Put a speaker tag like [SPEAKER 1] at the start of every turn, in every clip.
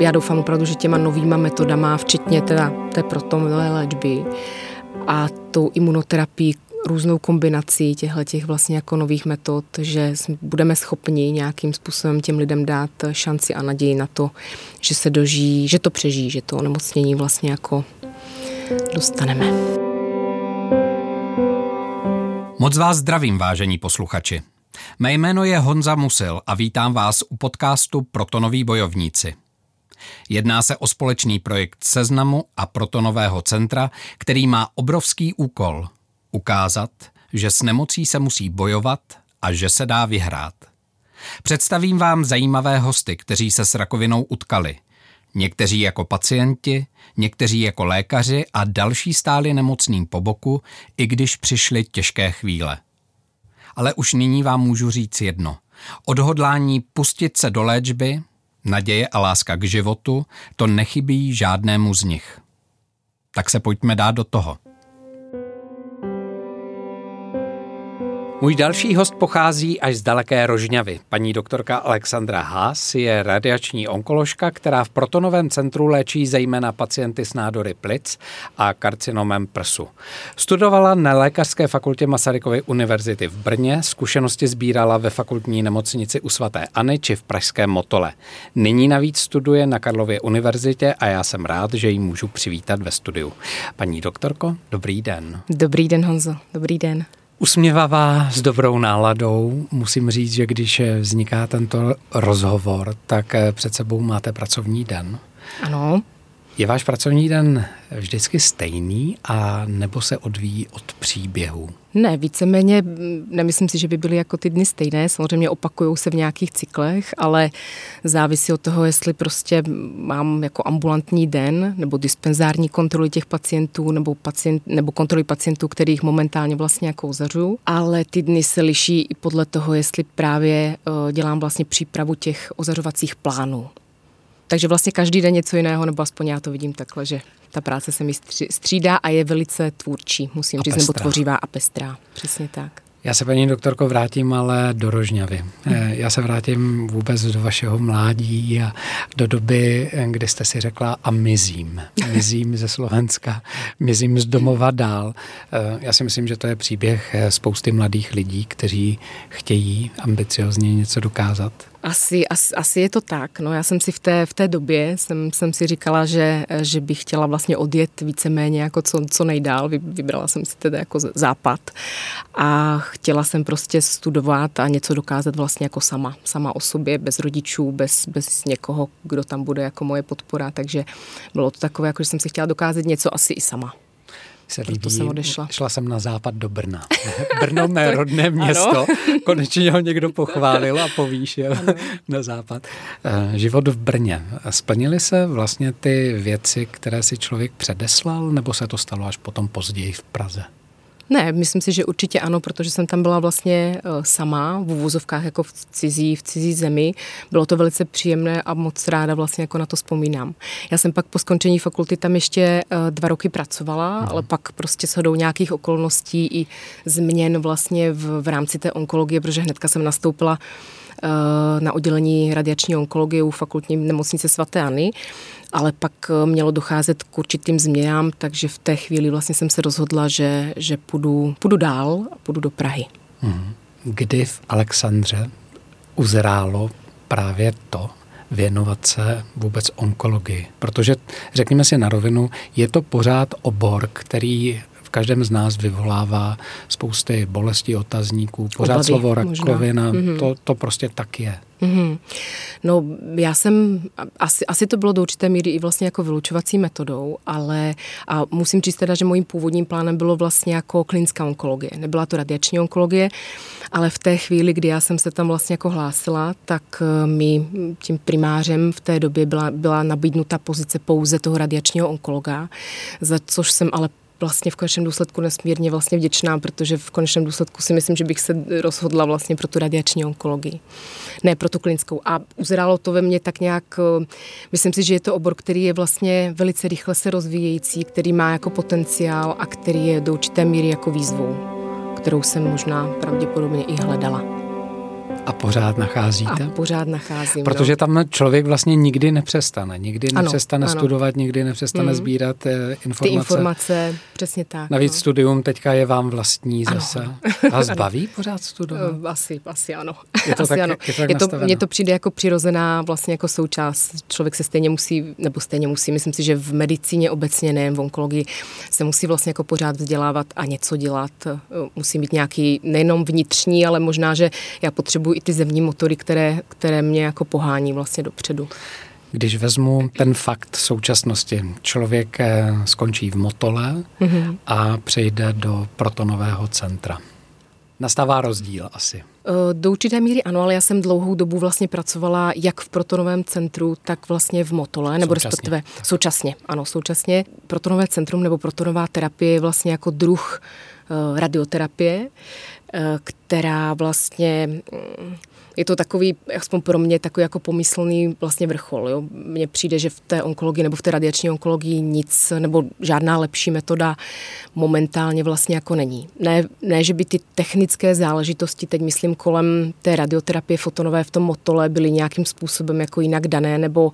[SPEAKER 1] já doufám opravdu, že těma novýma metodama, včetně teda té protonové léčby a tou imunoterapii, různou kombinací těchto těch vlastně jako nových metod, že budeme schopni nějakým způsobem těm lidem dát šanci a naději na to, že se dožijí, že to přežijí, že to onemocnění vlastně jako dostaneme.
[SPEAKER 2] Moc vás zdravím, vážení posluchači. Mé jméno je Honza Musil a vítám vás u podcastu Protonoví bojovníci. Jedná se o společný projekt Seznamu a Protonového centra, který má obrovský úkol ukázat, že s nemocí se musí bojovat a že se dá vyhrát. Představím vám zajímavé hosty, kteří se s rakovinou utkali. Někteří jako pacienti, někteří jako lékaři a další stáli nemocným po boku, i když přišly těžké chvíle. Ale už nyní vám můžu říct jedno. Odhodlání pustit se do léčby, naděje a láska k životu, to nechybí žádnému z nich. Tak se pojďme dát do toho. Můj další host pochází až z daleké Rožňavy. Paní doktorka Alexandra Haas je radiační onkoložka, která v Protonovém centru léčí zejména pacienty s nádory plic a karcinomem prsu. Studovala na Lékařské fakultě Masarykovy univerzity v Brně, zkušenosti sbírala ve fakultní nemocnici u svatéAny či v pražském Motole. Nyní navíc studuje na Karlově univerzitě a já jsem rád, že ji můžu přivítat ve studiu. Paní doktorko, dobrý den.
[SPEAKER 1] Dobrý den, Honzo. Dobrý den.
[SPEAKER 2] Usměvavá, s dobrou náladou. Musím říct, že když vzniká tento rozhovor, tak před sebou máte pracovní den.
[SPEAKER 1] Ano.
[SPEAKER 2] Je váš pracovní den vždycky stejný a nebo se odvíjí od příběhu?
[SPEAKER 1] Ne, víceméně nemyslím si, že by byly jako ty dny stejné. Samozřejmě opakují se v nějakých cyklech, ale závisí od toho, jestli prostě mám jako ambulantní den nebo dispenzární kontroly těch pacientů nebo, pacient, nebo kontroly pacientů, kterých momentálně vlastně jako ozařuju. Ale ty dny se liší i podle toho, jestli právě eh, dělám vlastně přípravu těch ozařovacích plánů. Takže vlastně každý den něco jiného, nebo aspoň já to vidím takhle, že ta práce se mi střídá a je velice tvůrčí, musím a říct, pestrá. nebo tvořivá a pestrá. Přesně tak.
[SPEAKER 2] Já se, paní doktorko, vrátím ale do Rožňavy. Hmm. Já se vrátím vůbec do vašeho mládí a do doby, kdy jste si řekla a mizím. Mizím ze Slovenska, mizím z domova dál. Eh, já si myslím, že to je příběh spousty mladých lidí, kteří chtějí ambiciozně něco dokázat.
[SPEAKER 1] Asi, asi, asi je to tak. No, já jsem si v té, v té době jsem, jsem si říkala, že, že bych chtěla vlastně odjet víceméně jako co, co nejdál. Vybrala jsem si teda jako západ a chtěla jsem prostě studovat a něco dokázat vlastně jako sama. Sama o sobě, bez rodičů, bez, bez někoho, kdo tam bude jako moje podpora. Takže bylo to takové, jako že jsem si chtěla dokázat něco asi i sama
[SPEAKER 2] se líbí. Proto jsem odešla. Šla jsem na západ do Brna. Brno mé rodné město. Konečně ho někdo pochválil a povýšil ano. na západ. Eh, život v Brně. Splnily se vlastně ty věci, které si člověk předeslal, nebo se to stalo až potom později v Praze?
[SPEAKER 1] Ne, myslím si, že určitě ano, protože jsem tam byla vlastně eh, sama v úvozovkách jako v cizí, v cizí zemi. Bylo to velice příjemné a moc ráda vlastně jako na to vzpomínám. Já jsem pak po skončení fakulty tam ještě eh, dva roky pracovala, no. ale pak prostě shodou nějakých okolností i změn vlastně v, v rámci té onkologie, protože hnedka jsem nastoupila na oddělení radiační onkologie u fakultní nemocnice svatéAny ale pak eh, mělo docházet k určitým změnám, takže v té chvíli vlastně jsem se rozhodla, že, že půjdu, půjdu dál a půjdu do Prahy.
[SPEAKER 2] Mhm. Kdy v Alexandře uzrálo právě to, věnovat se vůbec onkologii. Protože, řekněme si na rovinu, je to pořád obor, který v každém z nás vyvolává spousty bolestí, otazníků, pořád Obavy, slovo rakovina, mm-hmm. to, to prostě tak je. Mm-hmm.
[SPEAKER 1] No, já jsem, asi, asi to bylo do určité míry i vlastně jako vylučovací metodou, ale a musím říct teda, že mojím původním plánem bylo vlastně jako klinická onkologie. Nebyla to radiační onkologie, ale v té chvíli, kdy já jsem se tam vlastně jako hlásila, tak eh, mi tím primářem v té době byla, byla nabídnuta pozice pouze toho radiačního onkologa, za což jsem ale vlastně v konečném důsledku nesmírně vlastně vděčná, protože v konečném důsledku si myslím, že bych se rozhodla vlastně pro tu radiační onkologii, ne pro tu klinickou. A uzrálo to ve mně tak nějak, eh, myslím si, že je to obor, který je vlastně velice rychle se rozvíjející, který má jako potenciál a který je do určité míry jako výzvou, kterou jsem možná pravděpodobně i hledala.
[SPEAKER 2] A pořád nacházíte?
[SPEAKER 1] A pořád nacházím.
[SPEAKER 2] Protože no. tam člověk vlastně nikdy nepřestane. Nikdy ano, nepřestane ano. studovat, nikdy nepřestane mm. sbírat eh, informace. Ty
[SPEAKER 1] informace, přesně tak.
[SPEAKER 2] Navíc no. studium teďka je vám vlastní zase. Ano. Vás baví pořád studovat?
[SPEAKER 1] Eh, asi, asi ano.
[SPEAKER 2] Je to
[SPEAKER 1] asi
[SPEAKER 2] tak,
[SPEAKER 1] ano.
[SPEAKER 2] Je to, tak
[SPEAKER 1] je to Mně to přijde jako přirozená vlastně jako součást. Člověk se stejně musí, nebo stejně musí, myslím si, že v medicíně obecně, nejen v onkologii, se musí vlastně jako pořád vzdělávat a něco dělat. Eh, musí mít nějaký nejenom vnitřní, ale možná, že já potřebuji i ty zemní motory, které, které mě jako pohání vlastně dopředu.
[SPEAKER 2] Když vezmu ten fakt současnosti, člověk eh, skončí v Motole mm-hmm. a přejde do protonového centra. Nastává rozdíl asi.
[SPEAKER 1] Eh, do určité míry ano, ale já jsem dlouhou dobu vlastně pracovala jak v protonovém centru, tak vlastně v Motole, nebo současně. respektive tak. současně. Ano, současně. Protonové centrum nebo protonová terapie je vlastně jako druh uh, radioterapie, uh, která vlastně mm, je to takový, aspoň pro mě, takový jako pomyslný vlastně vrchol. Jo. Mně přijde, že v té onkologii nebo v té radiační onkologii nic nebo žádná lepší metoda momentálně vlastně jako není. Ne, ne že by ty technické záležitosti, teď myslím kolem té radioterapie fotonové v tom motole, byly nějakým způsobem jako jinak dané nebo uh,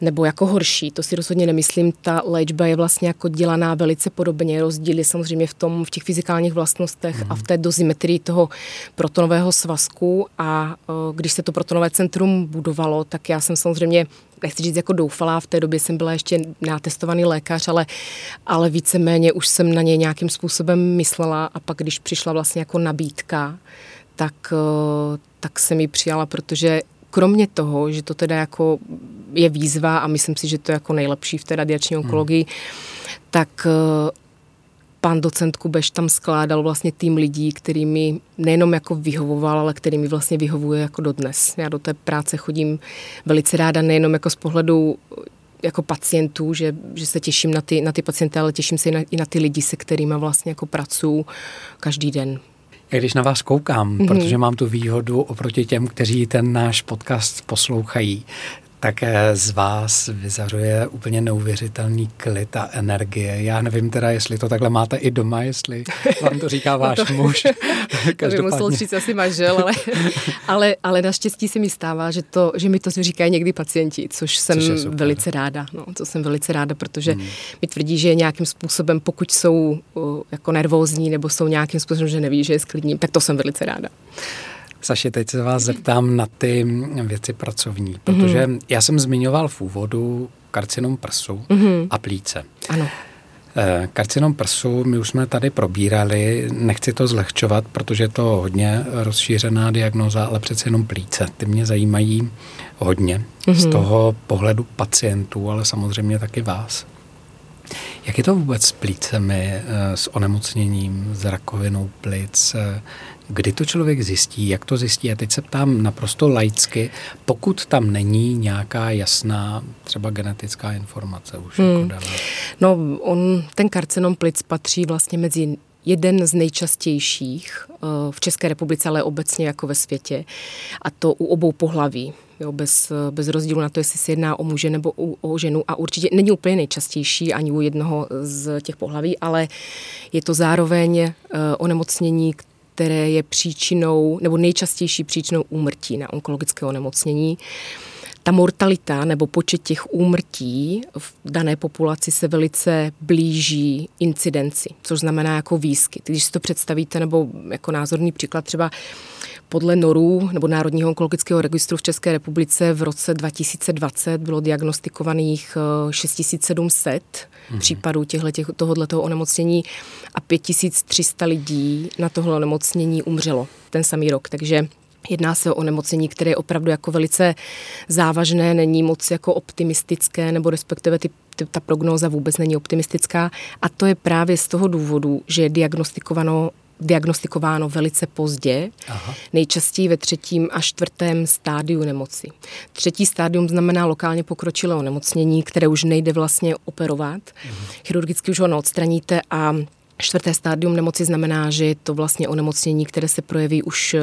[SPEAKER 1] nebo jako horší. To si rozhodně nemyslím. Ta léčba je vlastně jako dělaná velice podobně. Rozdíl je samozřejmě v tom, v těch fyzikálních vlastnostech mm. a v té dozimetrii toho protonového svazku. A když se to protonové centrum budovalo, tak já jsem samozřejmě nechci říct jako doufala, v té době jsem byla ještě nátestovaný lékař, ale, ale víceméně už jsem na něj nějakým způsobem myslela a pak, když přišla vlastně jako nabídka, tak, tak jsem ji přijala, protože kromě toho, že to teda jako je výzva a myslím si, že to je jako nejlepší v té radiační hmm. onkologii, hmm. tak eh, pan docent Kubeš tam skládal vlastně tým lidí, kterými nejenom jako vyhovoval, ale kterými vlastně vyhovuje jako dodnes. Já do té práce chodím velice ráda, nejenom jako z pohledu eh, jako pacientů, že, že se těším na ty, na ty pacienty, ale těším se i na, i na ty lidi, se kterými vlastně jako pracuji každý den.
[SPEAKER 2] Já když na vás koukám, mm-hmm. protože mám tu výhodu oproti těm, kteří ten náš podcast poslouchají, tak z vás vyzařuje úplně neuvěřitelný klid a energie. Já nevím teda, jestli to takhle máte i doma, jestli vám to říká váš no to, muž.
[SPEAKER 1] to by musel říct asi manžel, ale, ale, ale naštěstí se mi stává, že, to, že mi to říkají někdy pacienti, což jsem což velice ráda. No, to jsem velice ráda, protože hmm. mi tvrdí, že nějakým způsobem, pokud jsou uh, jako nervózní nebo jsou nějakým způsobem, že neví, že je sklidním, tak to jsem velice ráda.
[SPEAKER 2] Saši, teď se vás zeptám na ty věci pracovní, protože mm-hmm. já jsem zmiňoval v úvodu karcinom prsu mm-hmm. a plíce.
[SPEAKER 1] Ano.
[SPEAKER 2] Eh, karcinom prsu my už jsme tady probírali, nechci to zlehčovat, protože je to hodně rozšířená diagnoza, ale přece jenom plíce. Ty mě zajímají hodně mm-hmm. z toho pohledu pacientů, ale samozřejmě taky vás. Jak je to vůbec s plícemi, eh, s onemocněním, s rakovinou plic? Eh, kdy to člověk zjistí, jak to zjistí? A teď se ptám naprosto laicky, pokud tam není nějaká jasná třeba genetická informace už. Hmm. Jako
[SPEAKER 1] no, on, ten karcinom plic patří vlastně mezi jeden z nejčastějších eh, v České republice, ale obecně jako ve světě. A to u obou pohlaví. Jo, bez, bez rozdílu na to, jestli se jedná o muže nebo o, o ženu. A určitě není úplně nejčastější ani u jednoho z těch pohlaví, ale je to zároveň uh, onemocnění, které je příčinou nebo nejčastější příčinou úmrtí na onkologické onemocnění. Ta mortalita nebo počet těch úmrtí v dané populaci se velice blíží incidenci, což znamená jako výskyt. Když si to představíte, nebo jako názorný příklad třeba podle NORu, nebo Národního onkologického registru v České republice v roce 2020 bylo diagnostikovaných 6700 mm-hmm. případů těchto, tohoto onemocnění a 5300 lidí na tohle onemocnění umřelo ten samý rok. Takže Jedná se o onemocnění, které je opravdu jako velice závažné, není moc jako optimistické, nebo respektive ty, ty, ta prognóza vůbec není optimistická. A to je právě z toho důvodu, že je diagnostikováno diagnostikováno velice pozdě, Aha. nejčastěji ve třetím a čtvrtém stádiu nemoci. Třetí stádium znamená lokálně pokročilé onemocnění, které už nejde vlastně operovat. Mhm. Chirurgicky už ho neodstraníte a Čtvrté stádium nemoci znamená, že je to vlastně onemocnění, které se projeví už eh,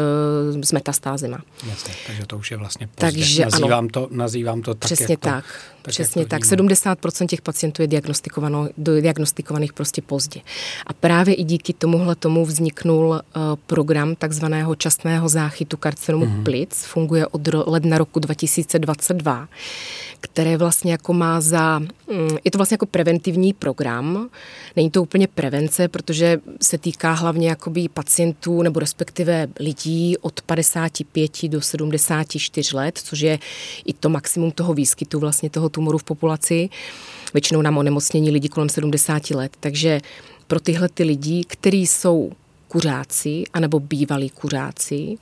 [SPEAKER 1] s metastázima.
[SPEAKER 2] Jasně, takže to už je vlastně pozdě. Takže nazývám, ano, to, nazývám to tak,
[SPEAKER 1] Přesně
[SPEAKER 2] jak
[SPEAKER 1] tak.
[SPEAKER 2] To,
[SPEAKER 1] tak přesně tak. 70% těch pacientů je diagnostikováno, diagnostikovaných prostě pozdě. A právě i díky tomuhle tomu vzniknul uh, program takzvaného časného záchytu karcinomu mm-hmm. plic. Funguje od ledna roku 2022 které vlastně jako má za, mm, je to vlastně jako preventivní program, není to úplně prevence, protože se týká hlavně jakoby pacientů nebo respektive lidí od 55 do 74 let, což je i to maximum toho výskytu vlastně toho tumoru v populaci. Většinou nám onemocnění lidi kolem 70 let, takže pro tyhle ty lidi, kteří jsou kuřáci, anebo bývalí kuřáci,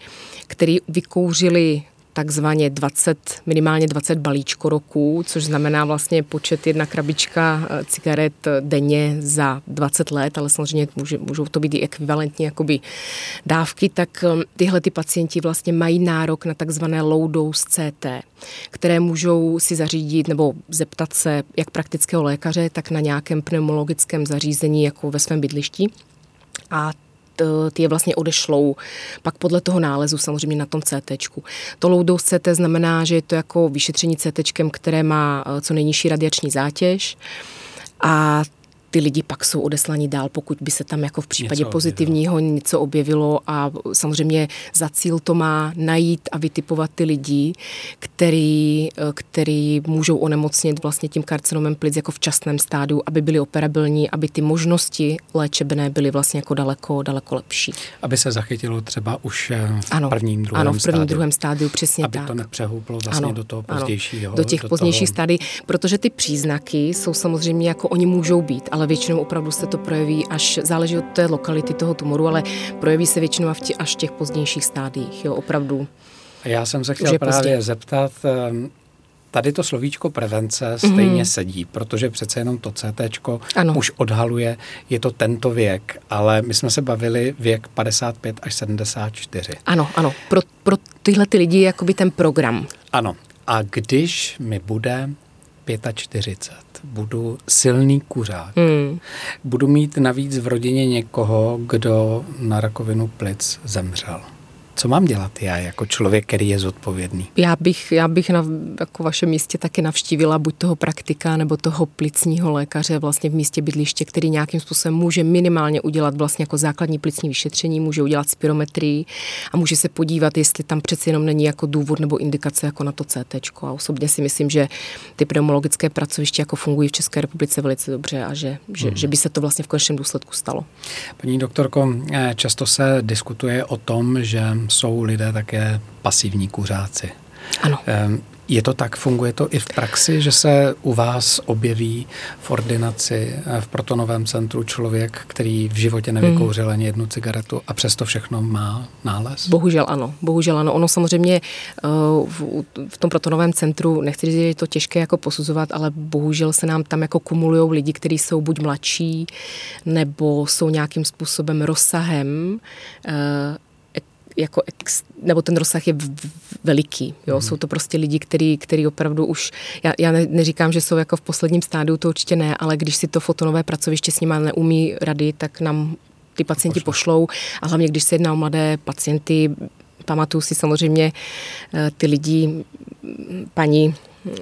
[SPEAKER 1] který vykouřili takzvaně 20, minimálně 20 balíčko roků, což znamená vlastně počet jedna krabička eh, cigaret denně za 20 let, ale samozřejmě může, můžou to být i ekvivalentní jakoby dávky, tak eh, tyhle ty pacienti vlastně mají nárok na takzvané low dose CT, které můžou si zařídit nebo zeptat se jak praktického lékaře, tak na nějakém pneumologickém zařízení jako ve svém bydlišti. A ty je vlastně odešlou pak podle toho nálezu samozřejmě na tom CT. To low dose CT znamená, že je to jako vyšetření CT, které má eh, co nejnižší radiační zátěž a ty lidi pak jsou odeslaní dál, pokud by se tam jako v případě něco pozitivního objevilo. něco objevilo a samozřejmě za cíl to má najít a vytipovat ty lidi, který, eh, který můžou onemocnit vlastně tím karcinomem plic jako v časném stádiu, aby byli operabilní, aby ty možnosti léčebné byly vlastně jako daleko, daleko lepší.
[SPEAKER 2] Aby se zachytilo třeba už eh, v ano, prvním, druhém
[SPEAKER 1] Ano, v prvním,
[SPEAKER 2] stádiu.
[SPEAKER 1] druhém stádiu, přesně
[SPEAKER 2] aby
[SPEAKER 1] tak.
[SPEAKER 2] Aby to nepřehouplo vlastně ano, do toho pozdějšího.
[SPEAKER 1] Ano, do těch do pozdějších toho... stádií, protože ty příznaky jsou samozřejmě jako oni můžou být, ale většinou opravdu se to projeví až, záleží od té lokality toho tumoru, ale projeví se většinou až v těch pozdějších stádiích, jo, opravdu.
[SPEAKER 2] Já jsem se chtěl právě pozdě. zeptat, ehm, tady to slovíčko prevence stejně mm. sedí, protože přece jenom to CT už odhaluje, je to tento věk, ale my jsme se bavili věk 55 až 74.
[SPEAKER 1] Ano, ano, pro, pro tyhle ty lidi je jakoby ten program.
[SPEAKER 2] Ano, a když mi bude 45, budu silný kuřák, hmm. budu mít navíc v rodině někoho, kdo na rakovinu plic zemřel. Co mám dělat já jako člověk, který je zodpovědný?
[SPEAKER 1] Já bych, já bych na jako vašem místě taky navštívila buď toho praktika nebo toho plicního lékaře vlastně v místě bydliště, který nějakým způsobem může minimálně udělat vlastně jako základní plicní vyšetření, může udělat spirometrii a může se podívat, jestli tam přeci jenom není jako důvod nebo indikace jako na to CT. A osobně si myslím, že ty pneumologické pracoviště jako fungují v České republice velice dobře a že, že, hmm. že by se to vlastně v konečném důsledku stalo.
[SPEAKER 2] Paní doktorko, eh, často se diskutuje o tom, že jsou lidé také pasivní kuřáci.
[SPEAKER 1] Ano.
[SPEAKER 2] Je to tak, funguje to i v praxi, že se u vás objeví v ordinaci eh, v protonovém centru člověk, který v životě nevykouřil ani jednu cigaretu a přesto všechno má nález?
[SPEAKER 1] Bohužel ano, bohužel ano. Ono samozřejmě eh, v tom protonovém centru, nechci říct, že je to těžké jako posuzovat, ale bohužel se nám tam jako kumulují lidi, kteří jsou buď mladší, nebo jsou nějakým způsobem rozsahem eh, jako ex, nebo ten rozsah je veliký. Jo? Mm. Jsou to prostě lidi, který, který opravdu už, já, já ne, neříkám, že jsou jako v posledním stádiu, to určitě ne, ale když si to fotonové pracoviště s nimi neumí rady, tak nám ty pacienti pošlou. pošlou. A hlavně, když se jedná o mladé pacienty, pamatuju si samozřejmě eh, ty lidi, paní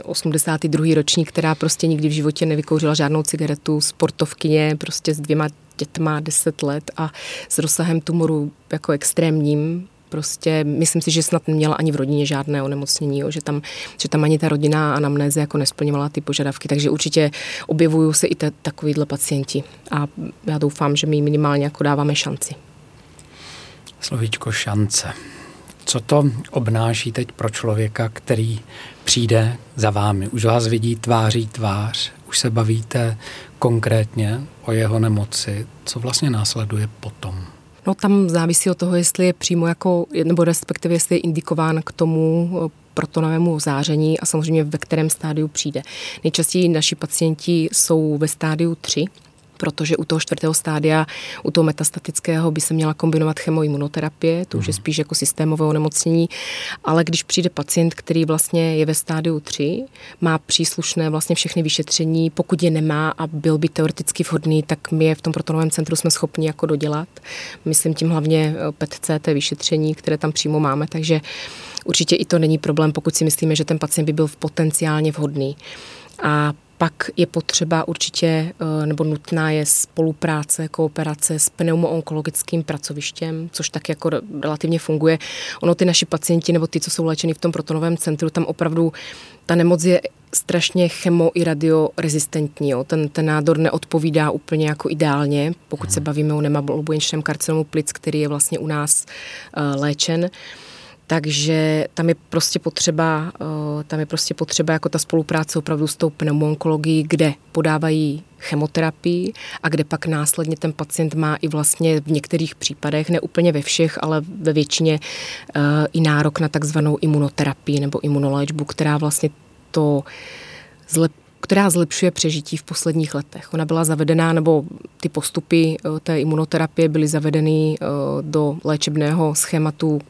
[SPEAKER 1] 82. ročník, která prostě nikdy v životě nevykouřila žádnou cigaretu, sportovkyně, prostě s dvěma dětma 10 let a s rozsahem tumoru jako extrémním, prostě myslím si, že snad neměla ani v rodině žádné onemocnění, jo, že, tam, že tam ani ta rodina anamnéze jako nesplňovala ty požadavky, takže určitě objevují se i te, takovýhle pacienti a já doufám, že my minimálně jako dáváme šanci.
[SPEAKER 2] Slovíčko šance. Co to obnáší teď pro člověka, který přijde za vámi? Už vás vidí tváří tvář, už se bavíte konkrétně o jeho nemoci. Co vlastně následuje potom?
[SPEAKER 1] No tam závisí od toho, jestli je přímo jako, nebo respektive jestli je indikován k tomu eh, protonovému záření a samozřejmě ve kterém stádiu přijde. Nejčastěji naši pacienti jsou ve stádiu 3, protože u toho čtvrtého stádia, u toho metastatického by se měla kombinovat chemoimunoterapie, to už je mhm. spíš jako systémové onemocnění, ale když přijde pacient, který vlastně je ve stádiu 3, má příslušné vlastně všechny vyšetření, pokud je nemá a byl by teoreticky vhodný, tak my je v tom protonovém centru jsme schopni jako dodělat. Myslím tím hlavně eh, PET-CT vyšetření, které tam přímo máme, takže určitě i to není problém, pokud si myslíme, že ten pacient by byl potenciálně vhodný. A pak je potřeba určitě, eh, nebo nutná je spolupráce, kooperace s pneumoonkologickým pracovištěm, což tak jako relativně funguje. Ono ty naši pacienti, nebo ty, co jsou léčeni v tom protonovém centru, tam opravdu ta nemoc je strašně chemo i radiorezistentní. Jo. Ten, ten nádor neodpovídá úplně jako ideálně, pokud se mhm. bavíme o nemablobujenčném karcinomu plic, který je vlastně u nás uh, léčen. Uh, takže tam je prostě potřeba, eh, tam je prostě potřeba jako ta spolupráce opravdu s tou pneumoonkologií, kde podávají chemoterapii a kde pak následně ten pacient má i vlastně v některých případech, ne úplně ve všech, ale ve většině eh, i nárok na takzvanou imunoterapii nebo imunoléčbu, která vlastně to zlep, která zlepšuje přežití v posledních letech. Ona byla zavedená, nebo ty postupy eh, té imunoterapie byly zavedeny do léčebného schématu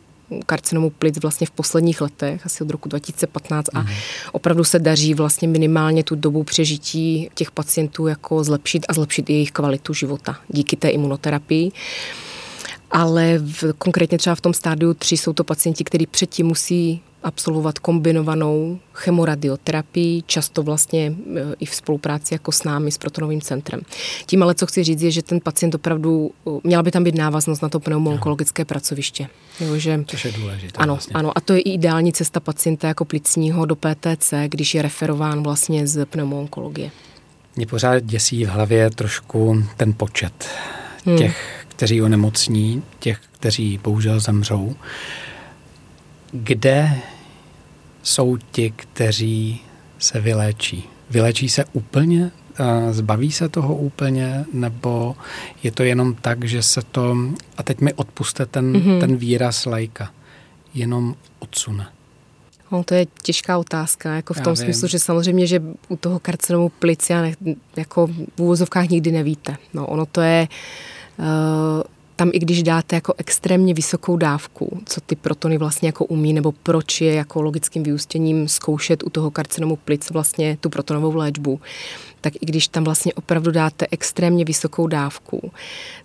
[SPEAKER 1] karcinomu plic vlastně v posledních letech, asi od roku 2015 a mm. opravdu se daří vlastně minimálně tu dobu přežití těch pacientů jako zlepšit a zlepšit jejich kvalitu života díky té imunoterapii ale v, konkrétně třeba v tom stádiu 3 jsou to pacienti, kteří předtím musí absolvovat kombinovanou chemoradioterapii, často vlastně e, i v spolupráci jako s námi, s protonovým centrem. Tím ale, co chci říct, je, že ten pacient opravdu, měla by tam být návaznost na to pneumoonkologické pracoviště.
[SPEAKER 2] Jo, že, Což je důležité.
[SPEAKER 1] Ano, vlastně. ano, a to je i ideální cesta pacienta jako plicního do PTC, když je referován vlastně z pneumoonkologie.
[SPEAKER 2] Mě pořád děsí v hlavě trošku ten počet hmm. těch, kteří onemocní, těch, kteří bohužel zemřou. Kde jsou ti, kteří se vyléčí? Vyléčí se úplně? Zbaví se toho úplně? Nebo je to jenom tak, že se to, a teď mi odpuste ten, mm-hmm. ten výraz lajka, jenom odsune?
[SPEAKER 1] No, to je těžká otázka, jako v tom smyslu, že samozřejmě, že u toho karcinomu plic já ne, jako v úvozovkách nikdy nevíte. No, ono to je, uh, tam i když dáte jako extrémně vysokou dávku, co ty protony vlastně jako umí, nebo proč je jako logickým vyústěním zkoušet u toho karcinomu plic vlastně tu protonovou léčbu, tak i když tam vlastně opravdu dáte extrémně vysokou dávku,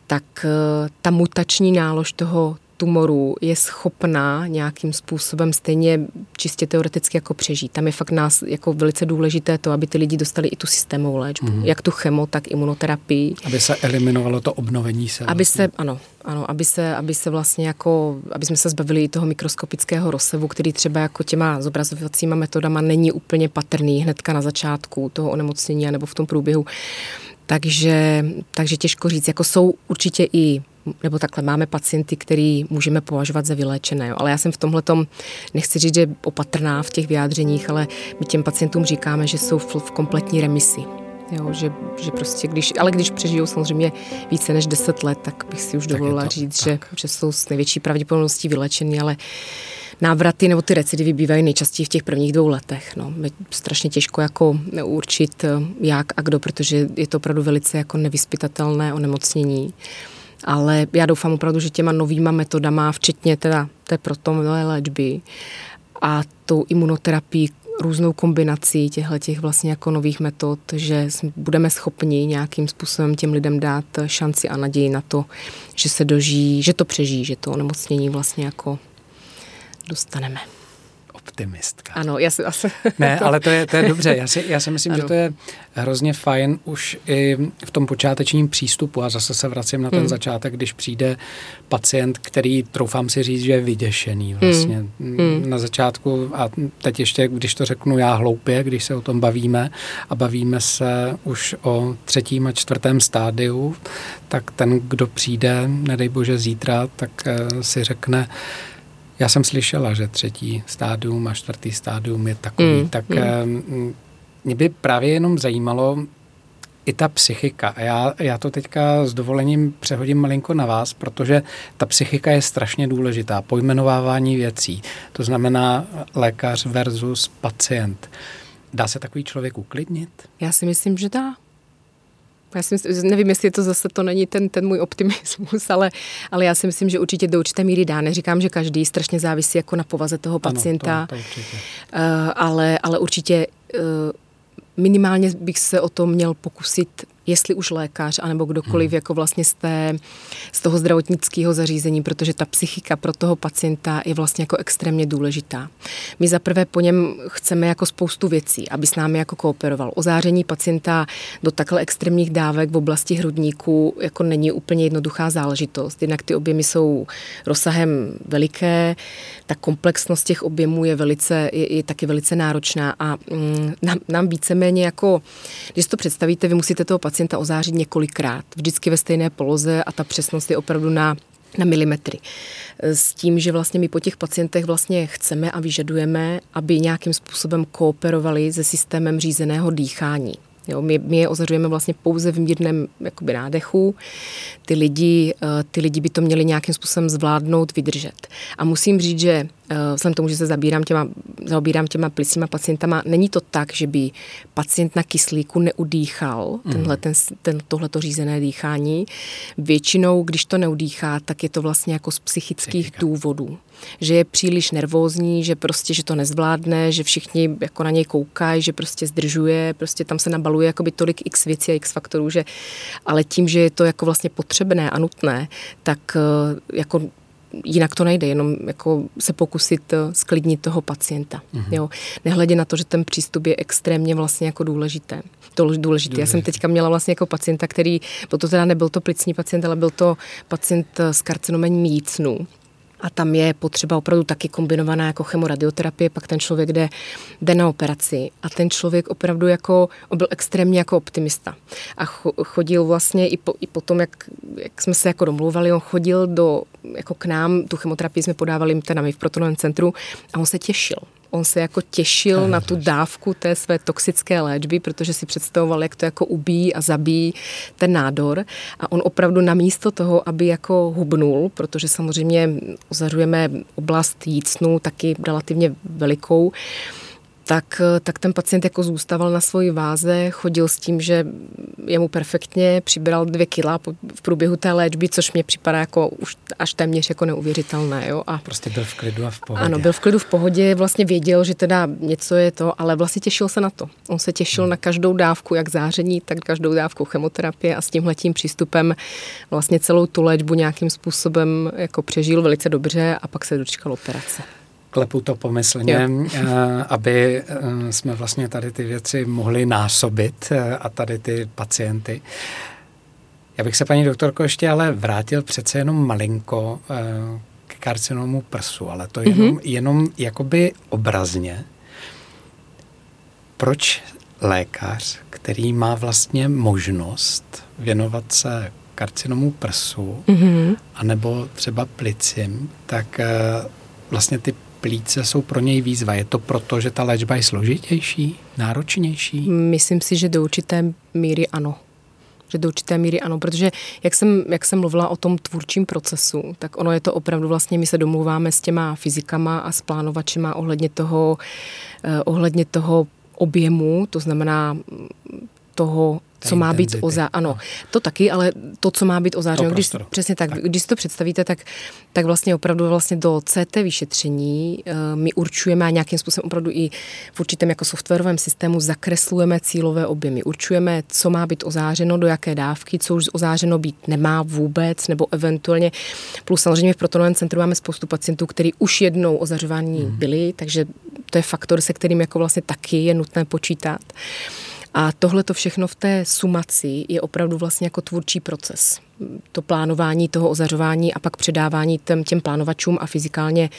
[SPEAKER 1] tak uh, ta mutační nálož toho tumoru je schopná nějakým způsobem stejně čistě teoreticky jako přežít. Tam je fakt nás jako velice důležité to, aby ty lidi dostali i tu systémovou léčbu, mm-hmm. jak tu chemo, tak imunoterapii.
[SPEAKER 2] Aby se eliminovalo to obnovení se.
[SPEAKER 1] Aby vlastně. se, ano, ano, aby se, aby se vlastně jako, aby jsme se zbavili i toho mikroskopického rozsevu, který třeba jako těma zobrazovacíma metodama není úplně patrný hnedka na začátku toho onemocnění nebo v tom průběhu. Takže, takže těžko říct, jako jsou určitě i nebo takhle máme pacienty, který můžeme považovat za vyléčené. Jo. Ale já jsem v tomhle nechci říct, že opatrná v těch vyjádřeních, ale my těm pacientům říkáme, že jsou v, v kompletní remisi. Jo, že, že prostě když, ale když přežijou samozřejmě více než 10 let, tak bych si už dovolila to, říct, že, že jsou s největší pravděpodobností vylečený, ale návraty nebo ty recidivy bývají nejčastěji v těch prvních dvou letech. No. Je strašně těžko jako určit jak a kdo, protože je to opravdu velice jako nevyspytatelné onemocnění ale já doufám opravdu, že těma novýma metodama, včetně teda té protonové léčby a tou imunoterapii, různou kombinací těchto těch vlastně jako nových metod, že budeme schopni nějakým způsobem těm lidem dát šanci a naději na to, že se dožijí, že to přežijí, že to onemocnění vlastně jako dostaneme
[SPEAKER 2] optimistka.
[SPEAKER 1] Ano, já si asi...
[SPEAKER 2] Ne, ale to je, to je dobře. Já si, já si myslím, ano. že to je hrozně fajn už i v tom počátečním přístupu a zase se vracím na ten hmm. začátek, když přijde pacient, který, troufám si říct, že je vyděšený hmm. vlastně hmm. na začátku a teď ještě, když to řeknu já hloupě, když se o tom bavíme a bavíme se už o třetím a čtvrtém stádiu, tak ten, kdo přijde, nedej bože zítra, tak eh, si řekne, já jsem slyšela, že třetí stádium a čtvrtý stádium je takový, mm, tak mm. mě by právě jenom zajímalo i ta psychika. A já, já to teďka s dovolením přehodím malinko na vás, protože ta psychika je strašně důležitá. Pojmenovávání věcí, to znamená lékař versus pacient. Dá se takový člověk uklidnit?
[SPEAKER 1] Já si myslím, že dá. Já si myslím, nevím, jestli to zase to není ten, ten můj optimismus, ale, ale já si myslím, že určitě do určité míry dá. Neříkám, že každý strašně závisí jako na povaze toho pacienta, ano, to, to určitě. Uh, ale, ale určitě uh, minimálně bych se o to měl pokusit jestli už lékař, anebo kdokoliv hmm. jako vlastně z, té, z toho zdravotnického zařízení, protože ta psychika pro toho pacienta je vlastně jako extrémně důležitá. My zaprvé po něm chceme jako spoustu věcí, aby s námi jako kooperoval. Ozáření pacienta do takhle extrémních dávek v oblasti hrudníku jako není úplně jednoduchá záležitost. Jednak ty objemy jsou rozsahem veliké, ta komplexnost těch objemů je, velice, je, je taky velice náročná a mm, nám, nám víceméně jako, když to představíte, vy musíte toho pacienta pacienta ozářit několikrát, vždycky ve stejné poloze a ta přesnost je opravdu na na milimetry. S tím, že vlastně my po těch pacientech vlastně chceme a vyžadujeme, aby nějakým způsobem kooperovali se systémem řízeného dýchání. Jo, my, my je ozařujeme vlastně pouze v mírném jakoby, nádechu. Ty lidi, eh, ty lidi by to měli nějakým způsobem zvládnout, vydržet. A musím říct, že eh, vzhledem tomu, že se zabírám těma, zaobírám těma plicíma pacientama, není to tak, že by pacient na kyslíku neudýchal mm. tenhle, ten, ten, tohleto řízené dýchání. Většinou, když to neudýchá, tak je to vlastně jako z psychických Psychika. důvodů že je příliš nervózní, že prostě, že to nezvládne, že všichni jako na něj koukají, že prostě zdržuje, prostě tam se nabaluje jakoby tolik x věcí a x faktorů, že, ale tím, že je to jako vlastně potřebné a nutné, tak eh, jako jinak to nejde, jenom jako se pokusit eh, sklidnit toho pacienta. Mm-hmm. Jo. Nehledě na to, že ten přístup je extrémně vlastně jako důležité. To důležité. Důležitý. Já jsem teďka měla vlastně jako pacienta, který, byl to teda nebyl to plicní pacient, ale byl to pacient eh, s karcinomem mícnu a tam je potřeba opravdu taky kombinovaná jako chemoradioterapie, pak ten člověk jde, jde na operaci. A ten člověk opravdu jako, byl extrémně jako optimista. A chodil vlastně i, po, i potom, jak, jak jsme se jako domluvali, on chodil do, jako k nám, tu chemoterapii jsme podávali teda my v protonovém centru a on se těšil on se jako těšil na tu dávku té své toxické léčby, protože si představoval, jak to jako ubíjí a zabíjí ten nádor. A on opravdu namísto toho, aby jako hubnul, protože samozřejmě ozařujeme oblast jícnu taky relativně velikou, tak, tak ten pacient jako zůstával na svoji váze, chodil s tím, že je mu perfektně, přibral dvě kila v průběhu té léčby, což mě připadá jako už až téměř jako neuvěřitelné. Jo?
[SPEAKER 2] A prostě byl v klidu a v pohodě.
[SPEAKER 1] Ano, byl v klidu v pohodě, vlastně věděl, že teda něco je to, ale vlastně těšil se na to. On se těšil hmm. na každou dávku, jak záření, tak každou dávku chemoterapie a s tímhletím přístupem vlastně celou tu léčbu nějakým způsobem jako přežil velice dobře a pak se dočkal operace
[SPEAKER 2] klepu to pomyslně. Eh, aby eh, jsme vlastně tady ty věci mohli násobit eh, a tady ty pacienty. Já bych se, paní doktorko, ještě ale vrátil přece jenom malinko k karcinomu prsu, ale to jenom, mm-hmm. jenom jakoby obrazně. Proč lékař, který má vlastně možnost věnovat se karcinomu prsu, mm-hmm. anebo třeba plicím, tak vlastně ty plíce jsou pro něj výzva. Je to proto, že ta léčba je složitější, náročnější?
[SPEAKER 1] Myslím si, že do určité míry ano že do určité míry ano, protože jak jsem, jak jsem mluvila o tom tvůrčím procesu, tak ono je to opravdu vlastně, my se domluváme s těma fyzikama a s plánovačima ohledně toho, eh, ohledně toho objemu, to znamená toho co má být ozá... Ano, no. to taky, ale to, co má být ozářeno, když, přesně tak, tak, když si to představíte, tak, tak vlastně opravdu vlastně do CT vyšetření uh, my určujeme a nějakým způsobem opravdu i v určitém jako softwarovém systému zakreslujeme cílové objemy. Určujeme, co má být ozářeno, do jaké dávky, co už ozářeno být nemá vůbec, nebo eventuálně. Plus samozřejmě v protonovém centru máme spoustu pacientů, kteří už jednou ozařování hmm. byli, takže to je faktor, se kterým jako vlastně taky je nutné počítat. A tohle to všechno v té sumaci je opravdu vlastně jako tvůrčí proces. To plánování toho ozařování a pak předávání těm, těm plánovačům a fyzikálně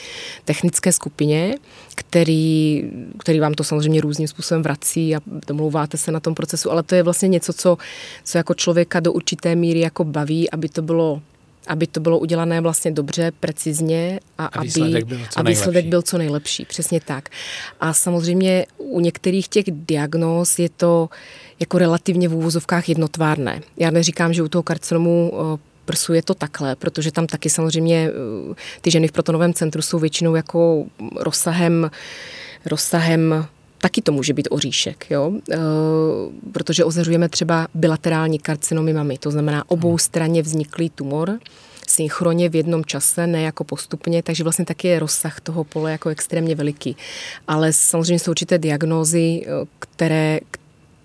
[SPEAKER 1] technické skupině, který, který vám to samozřejmě různým způsobem vrací a domlouváte se na tom procesu, ale to je vlastně něco, co, co jako člověka do určité míry jako baví, aby to bylo aby to bylo udělané vlastně dobře, precizně a, a výsledek,
[SPEAKER 2] aby, byl
[SPEAKER 1] co a výsledek byl co nejlepší. Přesně tak. A samozřejmě u některých těch diagnóz je to jako relativně v úvozovkách jednotvárné. Já neříkám, že u toho karcinomu prsu je to takhle, protože tam taky samozřejmě eh, ty ženy v protonovém centru jsou většinou jako rozsahem, rozsahem taky to může být oříšek, jo? E, protože ozařujeme třeba bilaterální karcinomy mamy, to znamená obou straně vzniklý tumor, synchronně v jednom čase, ne jako postupně, takže vlastně taky je rozsah toho pole jako extrémně veliký. Ale samozřejmě jsou určité diagnózy, které,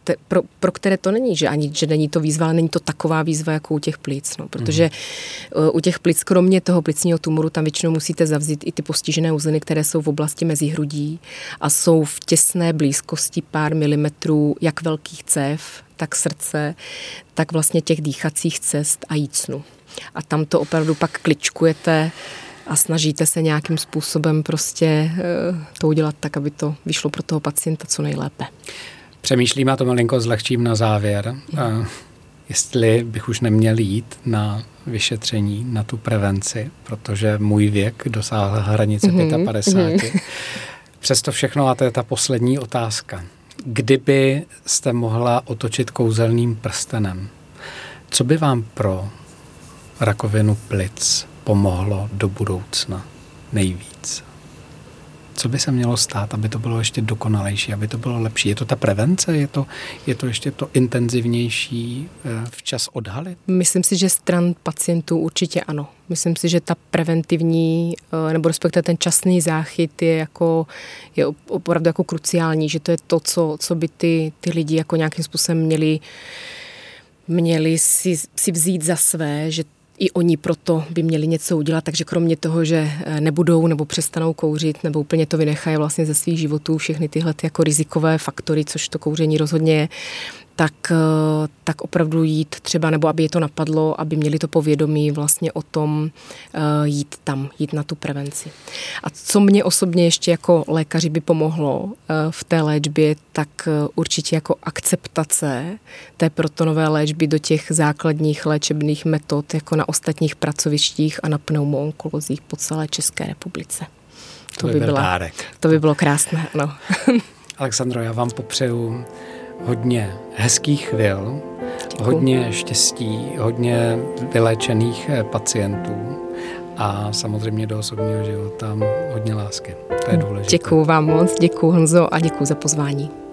[SPEAKER 1] te, pro, pro které to není, že ani, že není to výzva, ale není to taková výzva jako u těch plic, no, protože mm. u těch plic, kromě toho plicního tumoru, tam většinou musíte zavzít i ty postižené uzliny, které jsou v oblasti mezi hrudí a jsou v těsné blízkosti pár milimetrů jak velkých cév, tak srdce, tak vlastně těch dýchacích cest a jícnu. A tam to opravdu pak kličkujete a snažíte se nějakým způsobem prostě eh, to udělat tak, aby to vyšlo pro toho pacienta co nejlépe.
[SPEAKER 2] Přemýšlím a to malinko zlehčím na závěr. Uh, jestli bych už neměl jít na vyšetření, na tu prevenci, protože můj věk dosáhl hranice mm-hmm. 55. Mm-hmm. Přesto všechno, a to je ta poslední otázka. Kdyby jste mohla otočit kouzelným prstenem, co by vám pro rakovinu plic pomohlo do budoucna nejvíc? Co by se mělo stát, aby to bylo ještě dokonalejší, aby to bylo lepší? Je to ta prevence? Je to, je to ještě to intenzivnější eh, včas odhalit?
[SPEAKER 1] Myslím si, že stran pacientů určitě ano. Myslím si, že ta preventivní, eh, nebo respektive ten časný záchyt je, jako, je opravdu jako kruciální, že to je to, co, co by ty, ty lidi jako nějakým způsobem měli měli si, si vzít za své, že i oni proto by měli něco udělat, takže kromě toho, že eh, nebudou nebo přestanou kouřit nebo úplně to vynechají vlastně ze svých životů všechny tyhle ty jako rizikové faktory, což to kouření rozhodně je, tak, eh, tak opravdu jít třeba, nebo aby je to napadlo, aby měli to povědomí vlastně o tom eh, jít tam, jít na tu prevenci. A co mě osobně ještě jako lékaři by pomohlo eh, v té léčbě, tak určitě jako akceptace té protonové léčby do těch základních léčebných metod, jako na ostatních pracovištích a na pneumoonkolozích po celé České republice.
[SPEAKER 2] To, to by, by, byla,
[SPEAKER 1] to by bylo krásné, ano.
[SPEAKER 2] Alexandro, já vám popřeju hodně hezkých chvil, Děkuji. hodně štěstí, hodně vyléčených eh, pacientů a samozřejmě do osobního života hodně lásky. To je důležité.
[SPEAKER 1] Děkuji vám moc, děkuji Honzo a děkuji za pozvání.